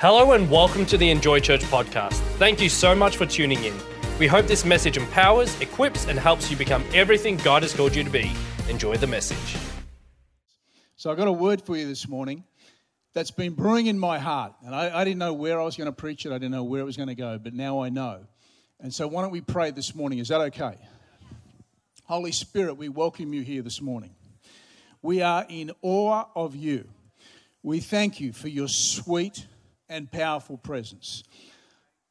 Hello and welcome to the Enjoy Church podcast. Thank you so much for tuning in. We hope this message empowers, equips, and helps you become everything God has called you to be. Enjoy the message. So I got a word for you this morning that's been brewing in my heart. And I, I didn't know where I was going to preach it, I didn't know where it was going to go, but now I know. And so why don't we pray this morning? Is that okay? Holy Spirit, we welcome you here this morning. We are in awe of you. We thank you for your sweet and powerful presence.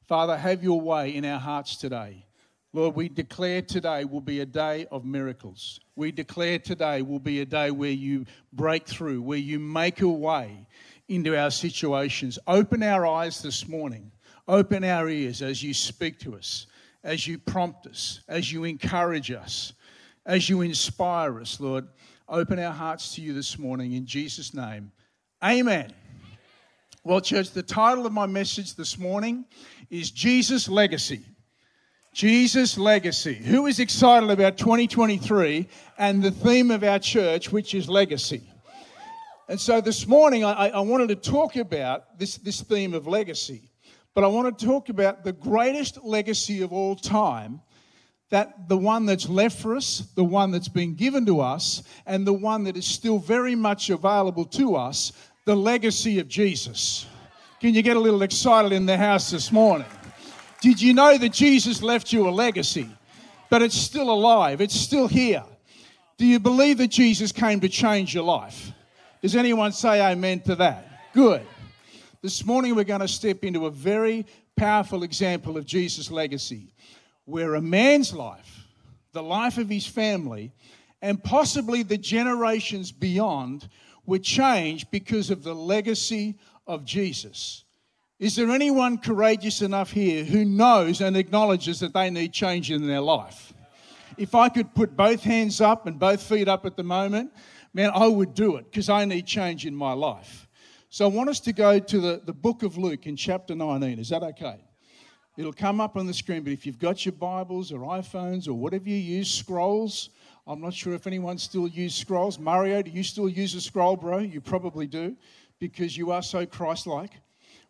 Father, have your way in our hearts today. Lord, we declare today will be a day of miracles. We declare today will be a day where you break through, where you make a way into our situations. Open our eyes this morning. Open our ears as you speak to us, as you prompt us, as you encourage us, as you inspire us, Lord. Open our hearts to you this morning in Jesus' name. Amen. Well, church, the title of my message this morning is Jesus Legacy. Jesus Legacy. Who is excited about 2023 and the theme of our church, which is legacy? And so this morning, I, I wanted to talk about this, this theme of legacy, but I want to talk about the greatest legacy of all time that the one that's left for us, the one that's been given to us, and the one that is still very much available to us, the legacy of Jesus. Can you get a little excited in the house this morning? Did you know that Jesus left you a legacy? But it's still alive, it's still here. Do you believe that Jesus came to change your life? Does anyone say amen to that? Good. This morning we're going to step into a very powerful example of Jesus' legacy where a man's life, the life of his family, and possibly the generations beyond were changed because of the legacy of Jesus. Is there anyone courageous enough here who knows and acknowledges that they need change in their life? If I could put both hands up and both feet up at the moment, man, I would do it because I need change in my life. So I want us to go to the, the book of Luke in chapter 19. Is that okay? It'll come up on the screen, but if you've got your Bibles or iPhones or whatever you use, scrolls, I'm not sure if anyone still uses scrolls. Mario, do you still use a scroll, bro? You probably do because you are so Christ like.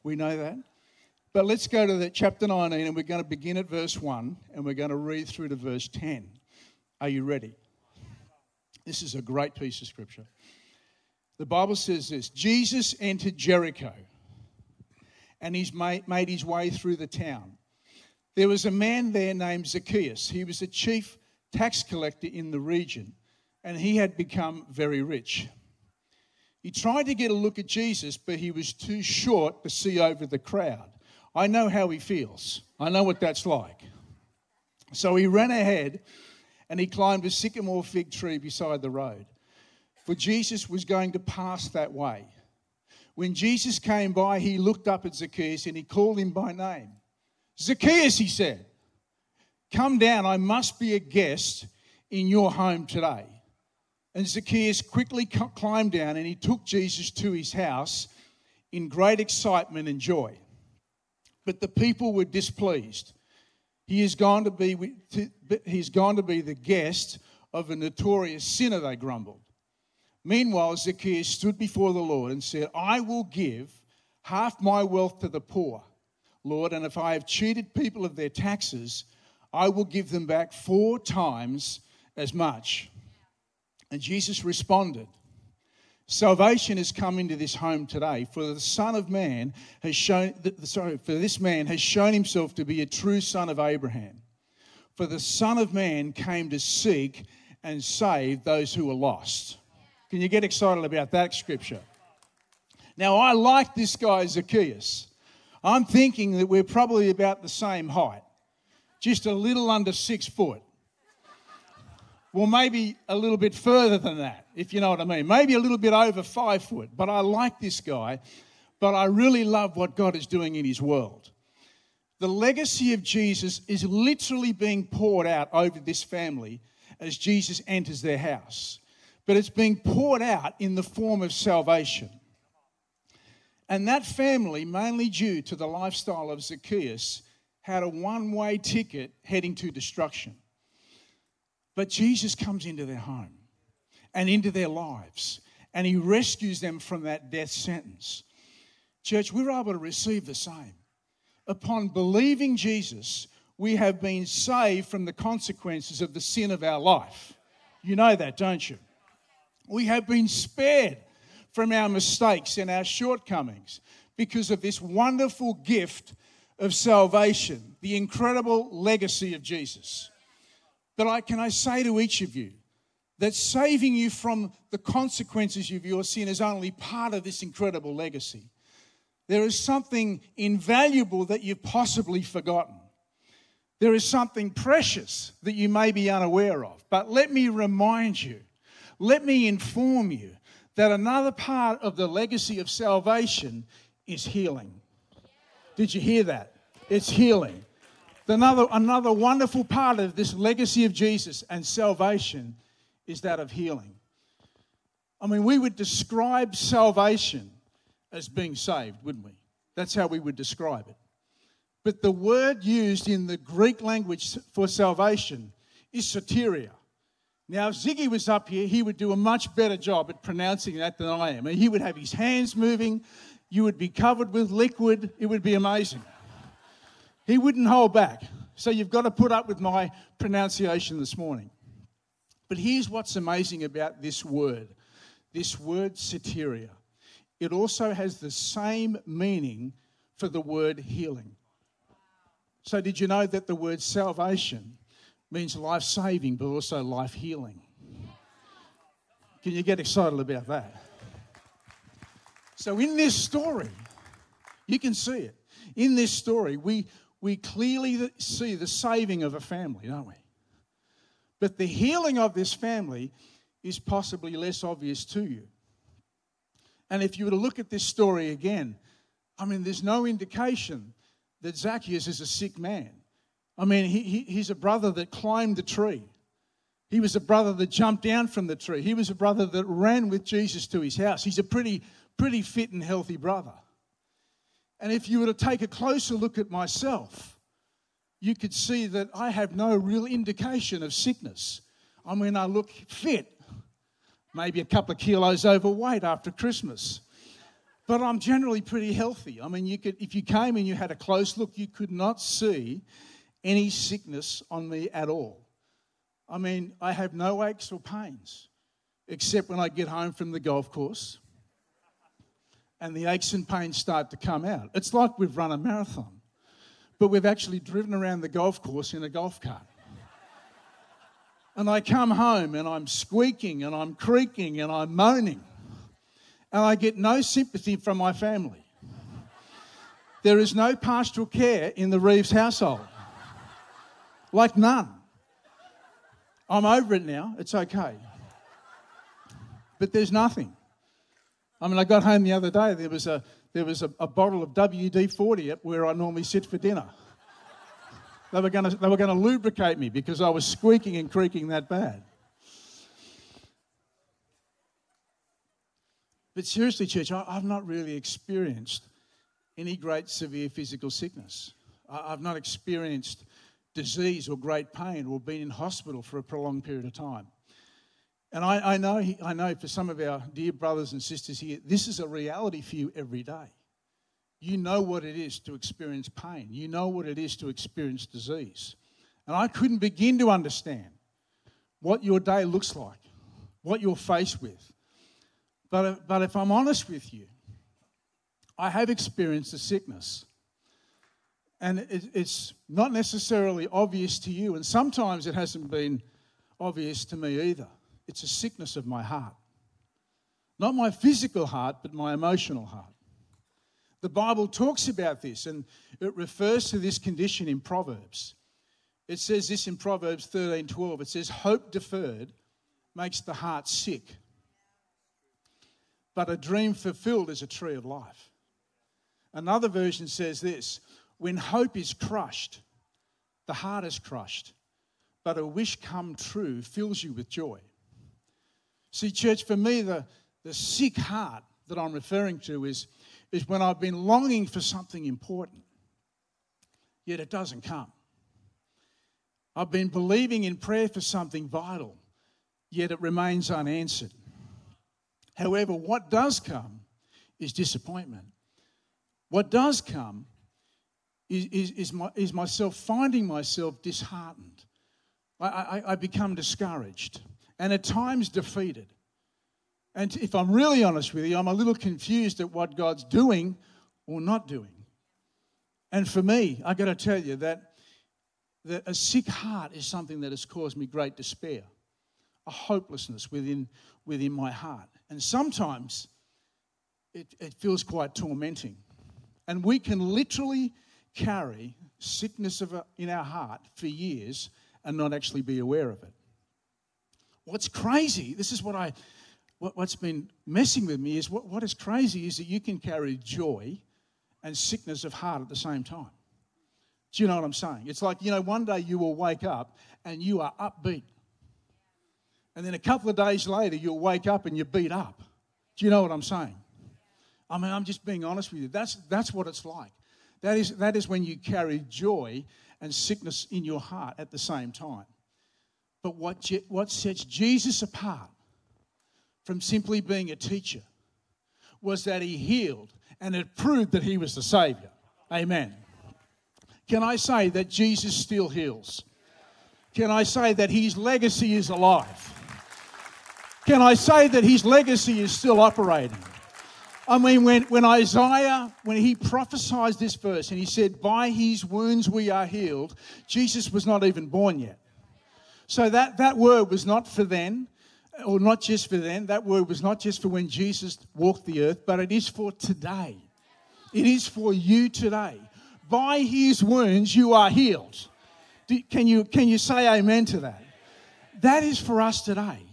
We know that. But let's go to the chapter 19 and we're going to begin at verse 1 and we're going to read through to verse 10. Are you ready? This is a great piece of scripture. The Bible says this Jesus entered Jericho and he's made, made his way through the town. There was a man there named Zacchaeus. He was a chief tax collector in the region, and he had become very rich. He tried to get a look at Jesus, but he was too short to see over the crowd. I know how he feels, I know what that's like. So he ran ahead and he climbed a sycamore fig tree beside the road, for Jesus was going to pass that way. When Jesus came by, he looked up at Zacchaeus and he called him by name. Zacchaeus, he said, come down. I must be a guest in your home today. And Zacchaeus quickly climbed down and he took Jesus to his house in great excitement and joy. But the people were displeased. He is gone to be, he's gone to be the guest of a notorious sinner, they grumbled. Meanwhile, Zacchaeus stood before the Lord and said, I will give half my wealth to the poor Lord, and if I have cheated people of their taxes, I will give them back four times as much. And Jesus responded, Salvation has come into this home today, for the Son of Man has shown, sorry, for this man has shown himself to be a true son of Abraham. For the Son of Man came to seek and save those who were lost. Can you get excited about that scripture? Now, I like this guy, Zacchaeus. I'm thinking that we're probably about the same height, just a little under six foot. Well, maybe a little bit further than that, if you know what I mean. Maybe a little bit over five foot. But I like this guy, but I really love what God is doing in his world. The legacy of Jesus is literally being poured out over this family as Jesus enters their house. But it's being poured out in the form of salvation. And that family, mainly due to the lifestyle of Zacchaeus, had a one way ticket heading to destruction. But Jesus comes into their home and into their lives, and he rescues them from that death sentence. Church, we're able to receive the same. Upon believing Jesus, we have been saved from the consequences of the sin of our life. You know that, don't you? We have been spared from our mistakes and our shortcomings because of this wonderful gift of salvation, the incredible legacy of Jesus. But I, can I say to each of you that saving you from the consequences of your sin is only part of this incredible legacy? There is something invaluable that you've possibly forgotten. There is something precious that you may be unaware of. But let me remind you, let me inform you that another part of the legacy of salvation is healing. Did you hear that? It's healing. Another, another wonderful part of this legacy of Jesus and salvation is that of healing. I mean, we would describe salvation as being saved, wouldn't we? That's how we would describe it. But the word used in the Greek language for salvation is soteria. Now, if Ziggy was up here, he would do a much better job at pronouncing that than I am. he would have his hands moving, you would be covered with liquid, it would be amazing. He wouldn't hold back. So you've got to put up with my pronunciation this morning. But here's what's amazing about this word this word soteria. It also has the same meaning for the word healing. So, did you know that the word salvation means life saving, but also life healing? Can you get excited about that? So, in this story, you can see it. In this story, we, we clearly see the saving of a family, don't we? But the healing of this family is possibly less obvious to you. And if you were to look at this story again, I mean, there's no indication that Zacchaeus is a sick man. I mean, he, he, he's a brother that climbed the tree. He was a brother that jumped down from the tree. He was a brother that ran with Jesus to his house. He's a pretty, pretty fit and healthy brother. And if you were to take a closer look at myself, you could see that I have no real indication of sickness. I mean, I look fit, maybe a couple of kilos overweight after Christmas but I'm generally pretty healthy. I mean, you could, if you came and you had a close look, you could not see any sickness on me at all. I mean, I have no aches or pains, except when I get home from the golf course and the aches and pains start to come out. It's like we've run a marathon, but we've actually driven around the golf course in a golf cart. And I come home and I'm squeaking and I'm creaking and I'm moaning and I get no sympathy from my family. There is no pastoral care in the Reeves household. Like none. I'm over it now. It's okay. But there's nothing. I mean, I got home the other day. There was a, there was a, a bottle of WD 40 at where I normally sit for dinner. They were going to lubricate me because I was squeaking and creaking that bad. But seriously, church, I've not really experienced any great severe physical sickness. I've not experienced disease or great pain or been in hospital for a prolonged period of time. And I, I, know, I know for some of our dear brothers and sisters here, this is a reality for you every day. You know what it is to experience pain, you know what it is to experience disease. And I couldn't begin to understand what your day looks like, what you're faced with. But, uh, but if I'm honest with you, I have experienced a sickness. And it, it's not necessarily obvious to you, and sometimes it hasn't been obvious to me either. It's a sickness of my heart. Not my physical heart, but my emotional heart. The Bible talks about this and it refers to this condition in Proverbs. It says this in Proverbs 13 12. It says, Hope deferred makes the heart sick, but a dream fulfilled is a tree of life. Another version says this when hope is crushed, the heart is crushed, but a wish come true fills you with joy. See, church, for me, the, the sick heart that I'm referring to is, is when I've been longing for something important, yet it doesn't come. I've been believing in prayer for something vital, yet it remains unanswered. However, what does come is disappointment. What does come is, is, is, my, is myself finding myself disheartened. I, I, I become discouraged and at times defeated. And if I'm really honest with you, I'm a little confused at what God's doing or not doing. And for me, I got to tell you that, that a sick heart is something that has caused me great despair, a hopelessness within, within my heart. And sometimes it, it feels quite tormenting. And we can literally carry sickness of a, in our heart for years and not actually be aware of it. What's crazy, this is what I, what, has been messing with me, is what, what is crazy is that you can carry joy and sickness of heart at the same time. Do you know what I'm saying? It's like, you know, one day you will wake up and you are upbeat. And then a couple of days later, you'll wake up and you're beat up. Do you know what I'm saying? I mean, I'm just being honest with you. That's, that's what it's like. That is, that is when you carry joy and sickness in your heart at the same time. But what, what sets Jesus apart from simply being a teacher was that he healed and it proved that he was the Savior. Amen. Can I say that Jesus still heals? Can I say that his legacy is alive? Can I say that his legacy is still operating? I mean, when, when Isaiah, when he prophesied this verse and he said, By his wounds we are healed, Jesus was not even born yet. So that, that word was not for then, uh, or not just for then. That word was not just for when Jesus walked the earth, but it is for today. It is for you today. By his wounds you are healed. Can you, can you say amen to that? That is for us today.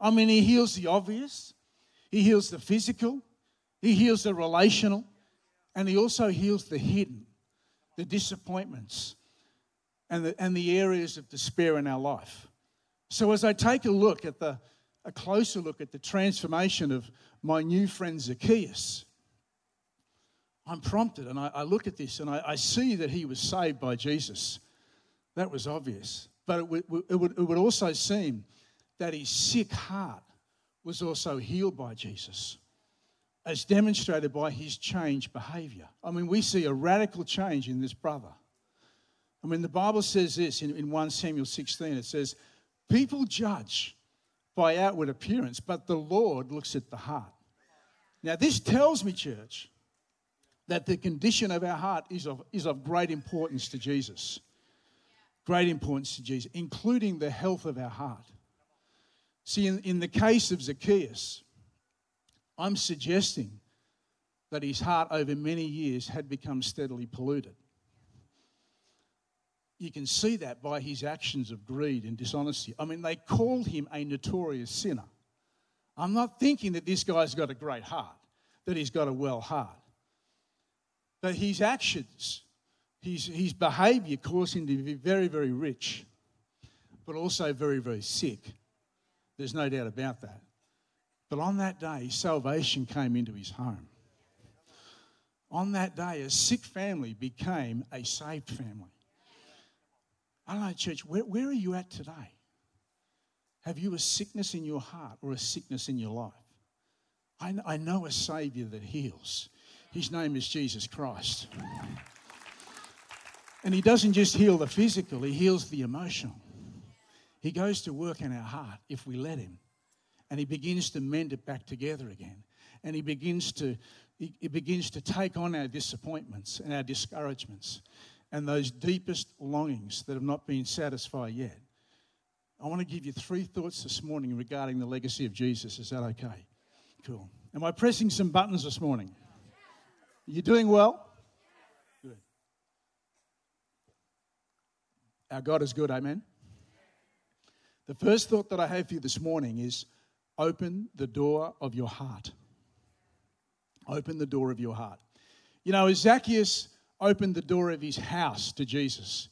I mean, he heals the obvious, he heals the physical, he heals the relational and He also heals the hidden, the disappointments, and the, and the areas of despair in our life. So, as I take a look at the, a closer look at the transformation of my new friend Zacchaeus, I'm prompted and I, I look at this and I, I, see that he was saved by Jesus. That was obvious. But it would, it, would, it would also seem that his sick heart was also healed by Jesus as demonstrated by his changed behavior. I mean, we see a radical change in this brother. I mean, the Bible says this in, in 1 Samuel 16 it says, People judge by outward appearance, but the Lord looks at the heart. Now, this tells me, church, that the condition of our heart is of, is of great importance to Jesus. Great importance to Jesus, including the health of our heart. See, in, in the case of Zacchaeus, I'm suggesting that his heart over many years had become steadily polluted. You can see that by his actions of greed and dishonesty. I mean, they called him a notorious sinner. I'm not thinking that this guy's got a great heart, that he's got a well heart. But his actions, his, his behavior caused him to be very, very rich, but also very, very sick. There's no doubt about that. But on that day, salvation came into his home. On that day, a sick family became a saved family. I don't know, church, where, where are you at today? Have you a sickness in your heart or a sickness in your life? I, I know a Savior that heals. His name is Jesus Christ. And He doesn't just heal the physical, He heals the emotional. He goes to work in our heart if we let Him and he begins to mend it back together again. And he begins to he, he begins to take on our disappointments and our discouragements and those deepest longings that have not been satisfied yet. I want to give you three thoughts this morning regarding the legacy of Jesus. Is that okay? Cool. Am I pressing some buttons this morning? You're doing well? Good. Our God is good, amen. The first thought that I have for you this morning is Open the door of your heart. Open the door of your heart. You know, Zacchaeus opened the door of his house to Jesus.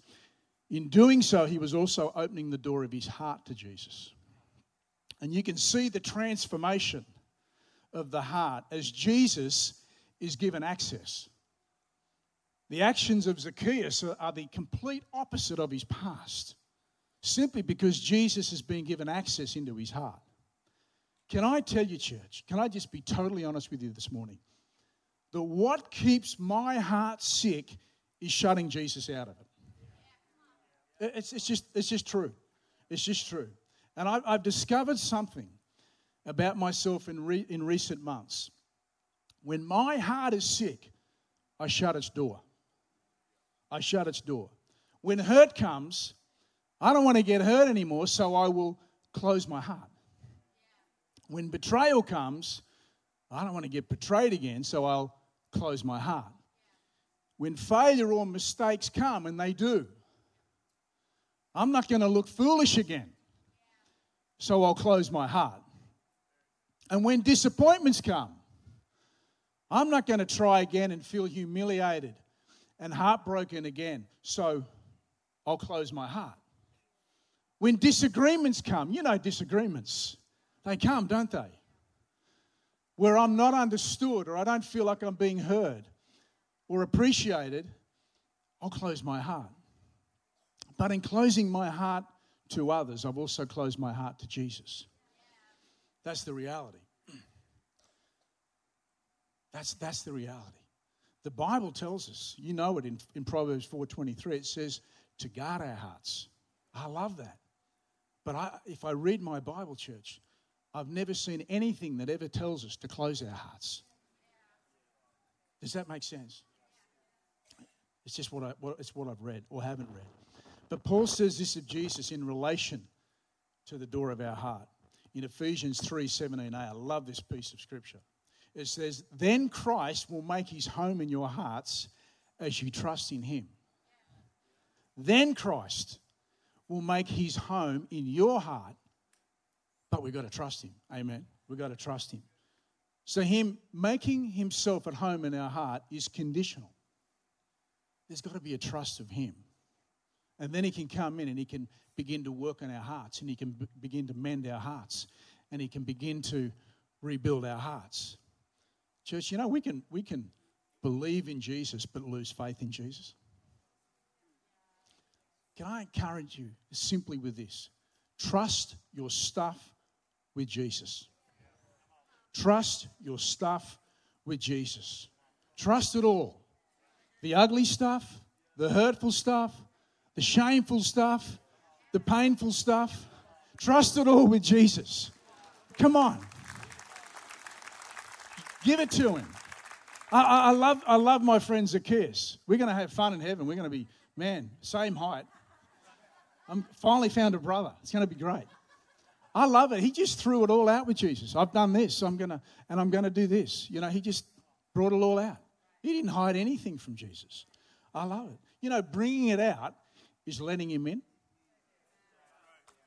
In doing so, he was also opening the door of his heart to Jesus. And you can see the transformation of the heart as Jesus is given access. The actions of Zacchaeus are the complete opposite of his past, simply because Jesus has been given access into his heart. Can I tell you, church, can I just be totally honest with you this morning? That what keeps my heart sick is shutting Jesus out of it. It's, it's, just, it's just true. It's just true. And I've, I've discovered something about myself in, re, in recent months. When my heart is sick, I shut its door. I shut its door. When hurt comes, I don't want to get hurt anymore, so I will close my heart. When betrayal comes, I don't want to get betrayed again, so I'll close my heart. When failure or mistakes come, and they do, I'm not going to look foolish again, so I'll close my heart. And when disappointments come, I'm not going to try again and feel humiliated and heartbroken again, so I'll close my heart. When disagreements come, you know disagreements, they come, don't they? Where I'm not understood or I don't feel like I'm being heard or appreciated, I'll close my heart. But in closing my heart to others, I've also closed my heart to Jesus. That's the reality. That's, that's the reality. The Bible tells us, you know it in, in Proverbs 4.23, it says to guard our hearts. I love that. But I, if I read my Bible, church, I've never seen anything that ever tells us to close our hearts. Does that make sense? It's just what, I, what, it's what I've read or haven't read. But Paul says this of Jesus in relation to the door of our heart. In Ephesians 3 17a, I love this piece of scripture. It says, Then Christ will make his home in your hearts as you trust in him. Then Christ will make his home in your heart, but we've got to trust him. Amen. We've got to trust him. So, him making himself at home in our heart is conditional. There's got to be a trust of him. And then he can come in and he can begin to work on our hearts and he can b- begin to mend our hearts and he can begin to rebuild our hearts. Church, you know, we can, we can believe in Jesus but lose faith in Jesus. Can I encourage you simply with this? Trust your stuff with Jesus. Trust your stuff with Jesus. Trust it all. The ugly stuff, the hurtful stuff, the shameful stuff, the painful stuff. Trust it all with Jesus. Come on. Give it to him. I, I, I, love, I love my friend Zacchaeus. We're going to have fun in heaven. We're going to be, man, same height. I'm finally found a brother. It's going to be great. I love it. He just threw it all out with Jesus. I've done this, I'm to, and I'm to do this. You know, he just brought it all out. He didn't hide anything from Jesus. I love it. You know, bringing it out is letting him in.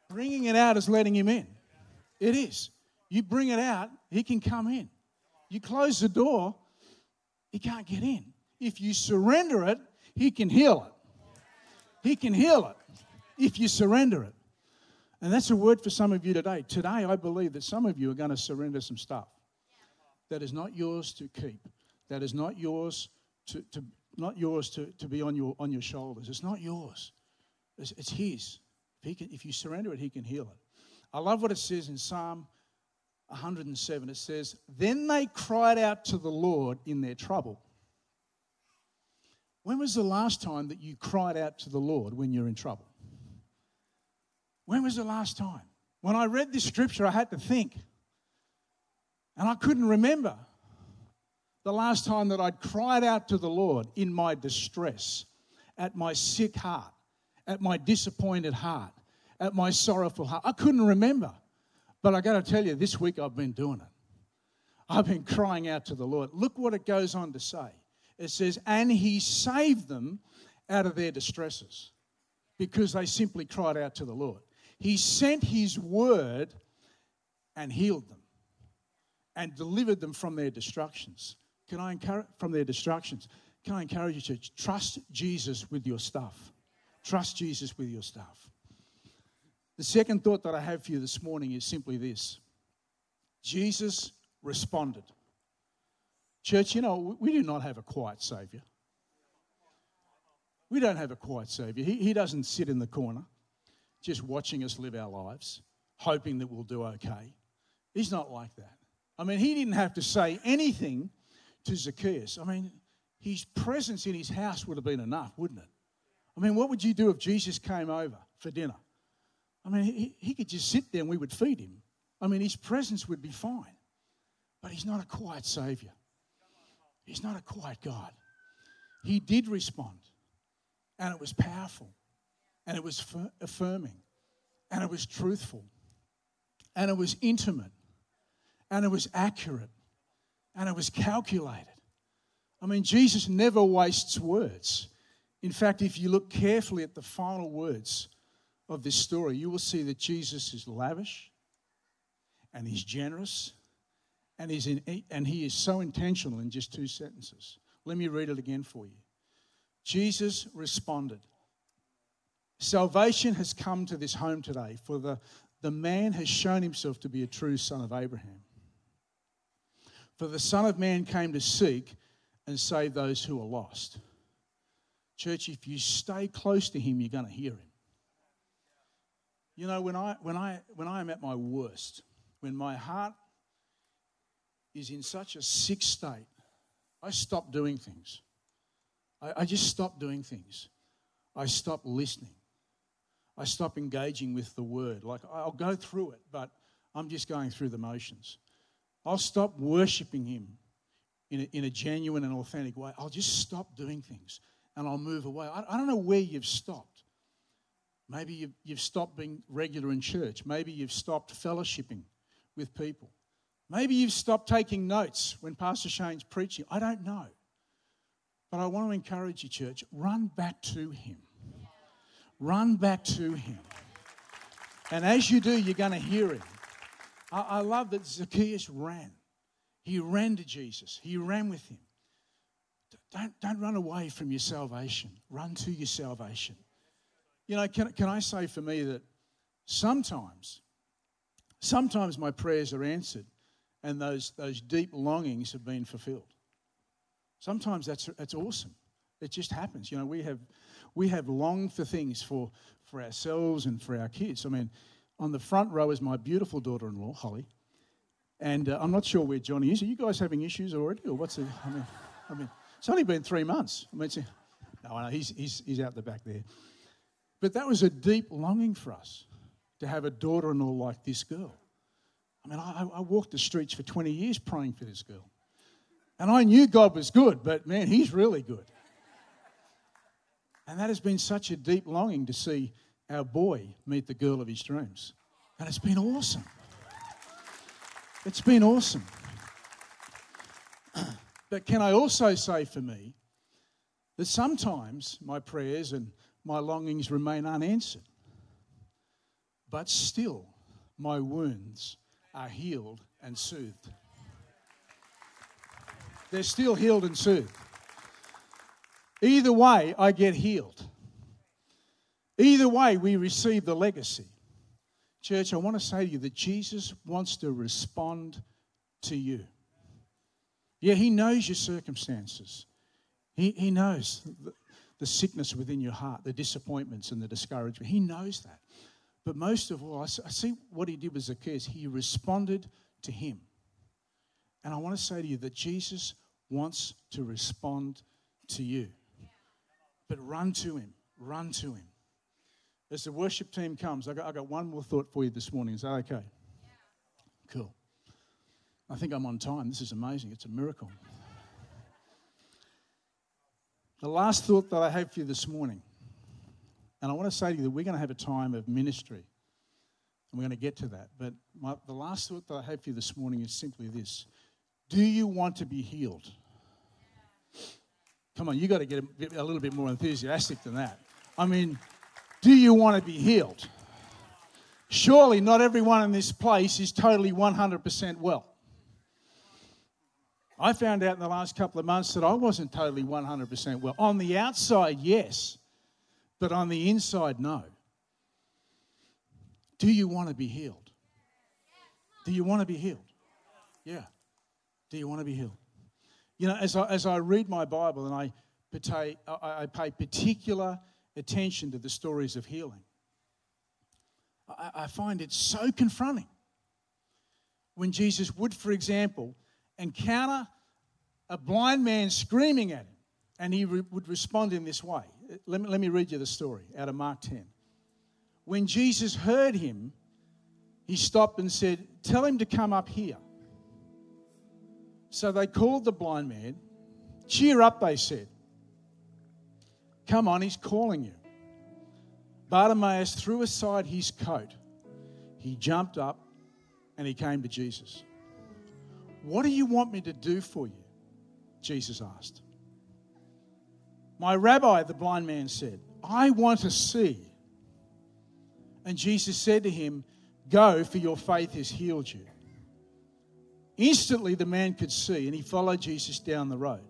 Bringing it out is letting him in. It is. You bring it out, he can come in. You close the door, he can't get in. If you surrender it, he can heal it. He can heal it if you surrender it. And that's a word for some of you today. Today, I believe that some of you are going to surrender some stuff that is not yours to keep, that is not yours to, to not yours to, to be on your on your shoulders. It's not yours. It's, it's his. If, he can, if you surrender it, he can heal it. I love what it says in Psalm 107, it says, Then they cried out to the Lord in their trouble. When was the last time that you cried out to the Lord when you're in trouble? When was the last time? When I read this scripture, I had to think. And I couldn't remember the last time that I'd cried out to the Lord in my distress, at my sick heart, at my disappointed heart, at my sorrowful heart. I couldn't remember. But I got to tell you, this week I've been doing it. I've been crying out to the Lord. Look what it goes on to say. It says, and he saved them out of their distresses because they simply cried out to the Lord. He sent his word and healed them and delivered them from their destructions. Can I encourage from their destructions? Can I encourage you to trust Jesus with your stuff? Trust Jesus with your stuff. The second thought that I have for you this morning is simply this Jesus responded. Church, you know, we do not have a quiet Savior. We don't have a quiet Savior. He, he doesn't sit in the corner just watching us live our lives, hoping that we'll do okay. He's not like that. I mean, He didn't have to say anything to Zacchaeus. I mean, his presence in his house would have been enough, wouldn't it? I mean, what would you do if Jesus came over for dinner? I mean, he, he could just sit there and we would feed him. I mean, his presence would be fine. But he's not a quiet Savior, he's not a quiet God. He did respond, and it was powerful, and it was affirming, and it was truthful, and it was intimate, and it was accurate, and it was calculated. I mean, Jesus never wastes words. In fact, if you look carefully at the final words of this story, you will see that Jesus is lavish and he's generous and, he's in, and he is so intentional in just two sentences. Let me read it again for you. Jesus responded, Salvation has come to this home today, for the, the man has shown himself to be a true son of Abraham. For the Son of Man came to seek and save those who are lost. Church, if you stay close to him, you're going to hear him. You know, when I, when, I, when I am at my worst, when my heart is in such a sick state, I stop doing things. I, I just stop doing things. I stop listening. I stop engaging with the word. Like, I'll go through it, but I'm just going through the motions. I'll stop worshiping him in a, in a genuine and authentic way. I'll just stop doing things and I'll move away. I, I don't know where you've stopped. Maybe you've, you've stopped being regular in church. Maybe you've stopped fellowshipping with people. Maybe you've stopped taking notes when Pastor Shane's preaching. I don't know. But I want to encourage you, church, run back to him. Run back to him. And as you do, you're going to hear him. I, I love that Zacchaeus ran. He ran to Jesus, he ran with him. Don't, don't run away from your salvation, run to your salvation. You know, can, can I say for me that sometimes, sometimes my prayers are answered and those, those deep longings have been fulfilled. Sometimes that's, that's awesome. It just happens. You know, we have, we have longed for things for, for ourselves and for our kids. I mean, on the front row is my beautiful daughter in law, Holly. And uh, I'm not sure where Johnny is. Are you guys having issues already? Or what's the. I mean, I mean, it's only been three months. I mean, no, no, he's, he's, he's out the back there. But that was a deep longing for us to have a daughter in law like this girl. I mean, I, I walked the streets for 20 years praying for this girl. And I knew God was good, but man, He's really good. And that has been such a deep longing to see our boy meet the girl of his dreams. And it's been awesome. It's been awesome. But can I also say for me that sometimes my prayers and my longings remain unanswered, but still my wounds are healed and soothed. They're still healed and soothed. Either way, I get healed. Either way, we receive the legacy. Church, I want to say to you that Jesus wants to respond to you. Yeah, He knows your circumstances, He, he knows the, the sickness within your heart, the disappointments and the discouragement. He knows that. But most of all, I see what He did with Zacchaeus. He responded to Him. And I want to say to you that Jesus wants to respond to you. But run to Him, run to Him. As the worship team comes, I got, I got one more thought for you this morning. Is that okay? Cool. I think I'm on time. This is amazing. It's a miracle. The last thought that I have for you this morning, and I want to say to you that we're going to have a time of ministry, and we're going to get to that. But my, the last thought that I have for you this morning is simply this Do you want to be healed? Come on, you got to get a, a little bit more enthusiastic than that. I mean, do you want to be healed? Surely not everyone in this place is totally 100% well. I found out in the last couple of months that I wasn't totally 100% well. On the outside, yes, but on the inside, no. Do you want to be healed? Do you want to be healed? Yeah. Do you want to be healed? You know, as I, as I read my Bible and I pay, I pay particular attention to the stories of healing. I, I find it so confronting when Jesus would, for example, encounter a blind man screaming at him, and he re- would respond in this way. Let me, let me read you the story out of Mark 10. When Jesus heard him, he stopped and said, Tell him to come up here. So they called the blind man. Cheer up, they said. Come on, he's calling you. Bartimaeus threw aside his coat. He jumped up and he came to Jesus. What do you want me to do for you? Jesus asked. My rabbi, the blind man said, I want to see. And Jesus said to him, Go, for your faith has healed you. Instantly, the man could see, and he followed Jesus down the road.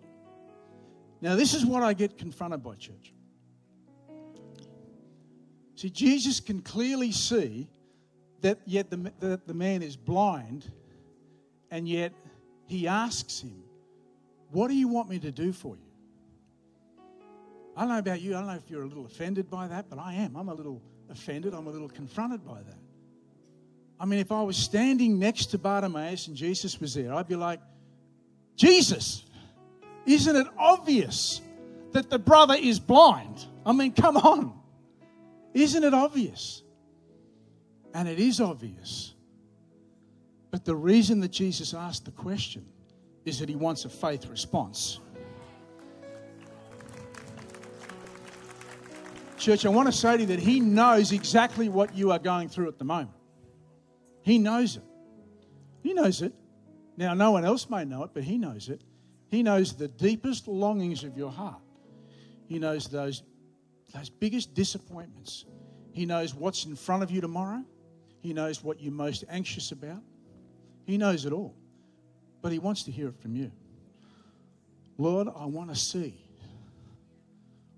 Now, this is what I get confronted by, church. See, Jesus can clearly see that yet the, the, the man is blind, and yet he asks him, What do you want me to do for you? I don't know about you, I don't know if you're a little offended by that, but I am. I'm a little offended, I'm a little confronted by that. I mean, if I was standing next to Bartimaeus and Jesus was there, I'd be like, Jesus, isn't it obvious that the brother is blind? I mean, come on. Isn't it obvious? And it is obvious. But the reason that Jesus asked the question is that he wants a faith response. Church, I want to say to you that he knows exactly what you are going through at the moment. He knows it. He knows it. Now, no one else may know it, but He knows it. He knows the deepest longings of your heart. He knows those, those biggest disappointments. He knows what's in front of you tomorrow. He knows what you're most anxious about. He knows it all. But He wants to hear it from you. Lord, I want to see.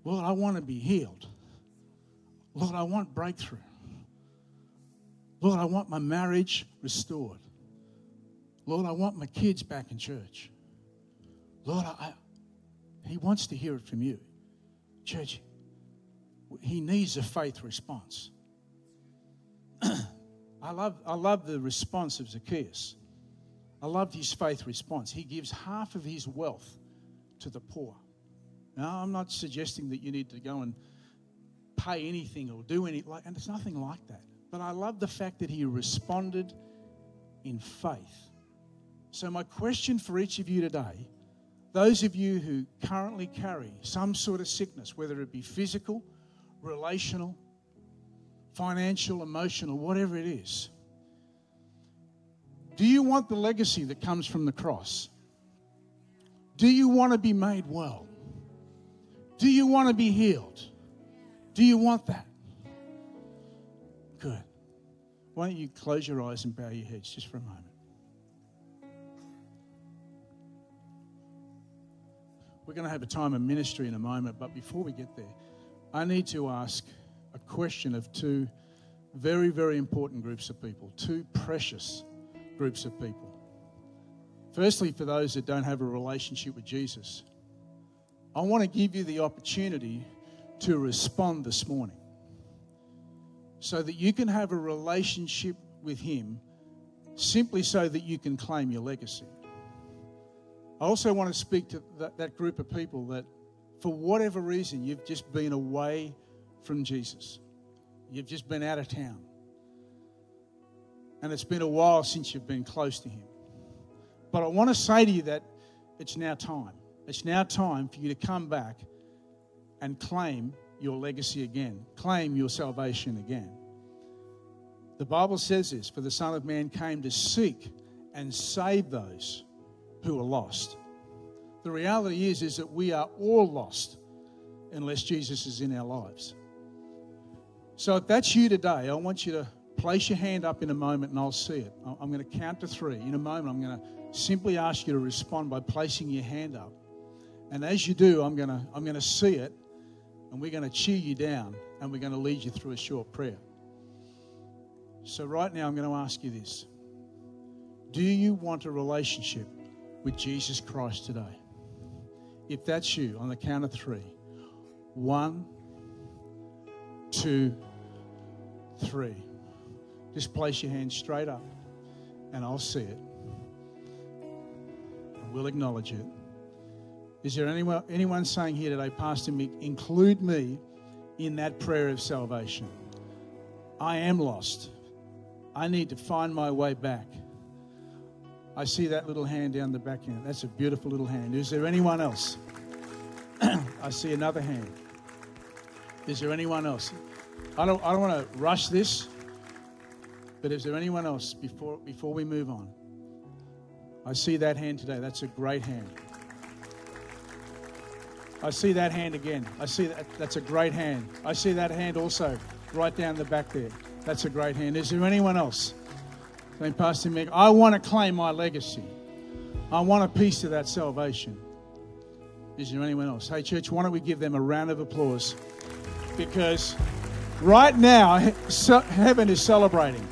Lord, I want to be healed. Lord, I want breakthrough. Lord, I want my marriage restored. Lord, I want my kids back in church. Lord, I, He wants to hear it from you. Church, He needs a faith response. I love, I love the response of Zacchaeus. I loved his faith response. He gives half of his wealth to the poor. Now, I'm not suggesting that you need to go and pay anything or do anything, like, and it's nothing like that. But I love the fact that he responded in faith. So, my question for each of you today those of you who currently carry some sort of sickness, whether it be physical, relational, financial, emotional, whatever it is, do you want the legacy that comes from the cross? Do you want to be made well? Do you want to be healed? Do you want that? Good. Why don't you close your eyes and bow your heads just for a moment? We're going to have a time of ministry in a moment, but before we get there, I need to ask a question of two very, very important groups of people, two precious groups of people. Firstly, for those that don't have a relationship with Jesus, I want to give you the opportunity to respond this morning so that you can have a relationship with Him simply so that you can claim your legacy. I also want to speak to that, that group of people that, for whatever reason, you've just been away from Jesus. You've just been out of town. And it's been a while since you've been close to Him. But I want to say to you that it's now time. It's now time for you to come back and claim your legacy again, claim your salvation again. The Bible says this For the Son of Man came to seek and save those who are lost. The reality is, is that we are all lost unless Jesus is in our lives. So if that's you today, I want you to place your hand up in a moment and I'll see it. I'm going to count to three. In a moment, I'm going to simply ask you to respond by placing your hand up. And as you do, I'm going to, I'm going to see it and we're going to cheer you down and we're going to lead you through a short prayer. So, right now, I'm going to ask you this Do you want a relationship with Jesus Christ today? If that's you, on the count of three one, two, three. Just place your hand straight up and I'll see it. We'll acknowledge it. Is there anyone, anyone saying here today, Pastor Mick, include me in that prayer of salvation? I am lost. I need to find my way back. I see that little hand down the back end. That's a beautiful little hand. Is there anyone else? I see another hand. Is there anyone else? I don't, I don't want to rush this, but is there anyone else before, before we move on? I see that hand today. That's a great hand. I see that hand again. I see that. That's a great hand. I see that hand also right down the back there. That's a great hand. Is there anyone else? Saying, Pastor Mick, I want to claim my legacy. I want a piece of that salvation. Is there anyone else? Hey, church, why don't we give them a round of applause? Because right now, heaven is celebrating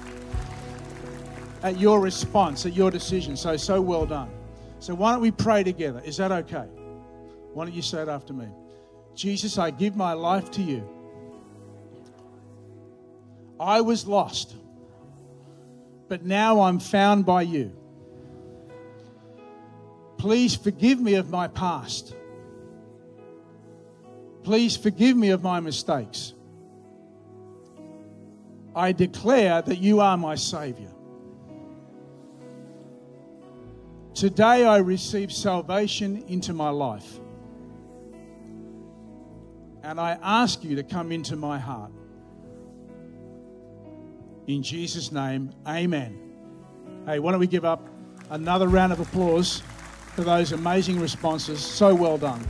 at your response, at your decision. So, so well done. So, why don't we pray together? Is that okay? Why don't you say it after me? Jesus, I give my life to you. I was lost, but now I'm found by you. Please forgive me of my past. Please forgive me of my mistakes. I declare that you are my Savior. Today I receive salvation into my life and I ask you to come into my heart. In Jesus' name, amen. Hey, why don't we give up another round of applause for those amazing responses? So well done.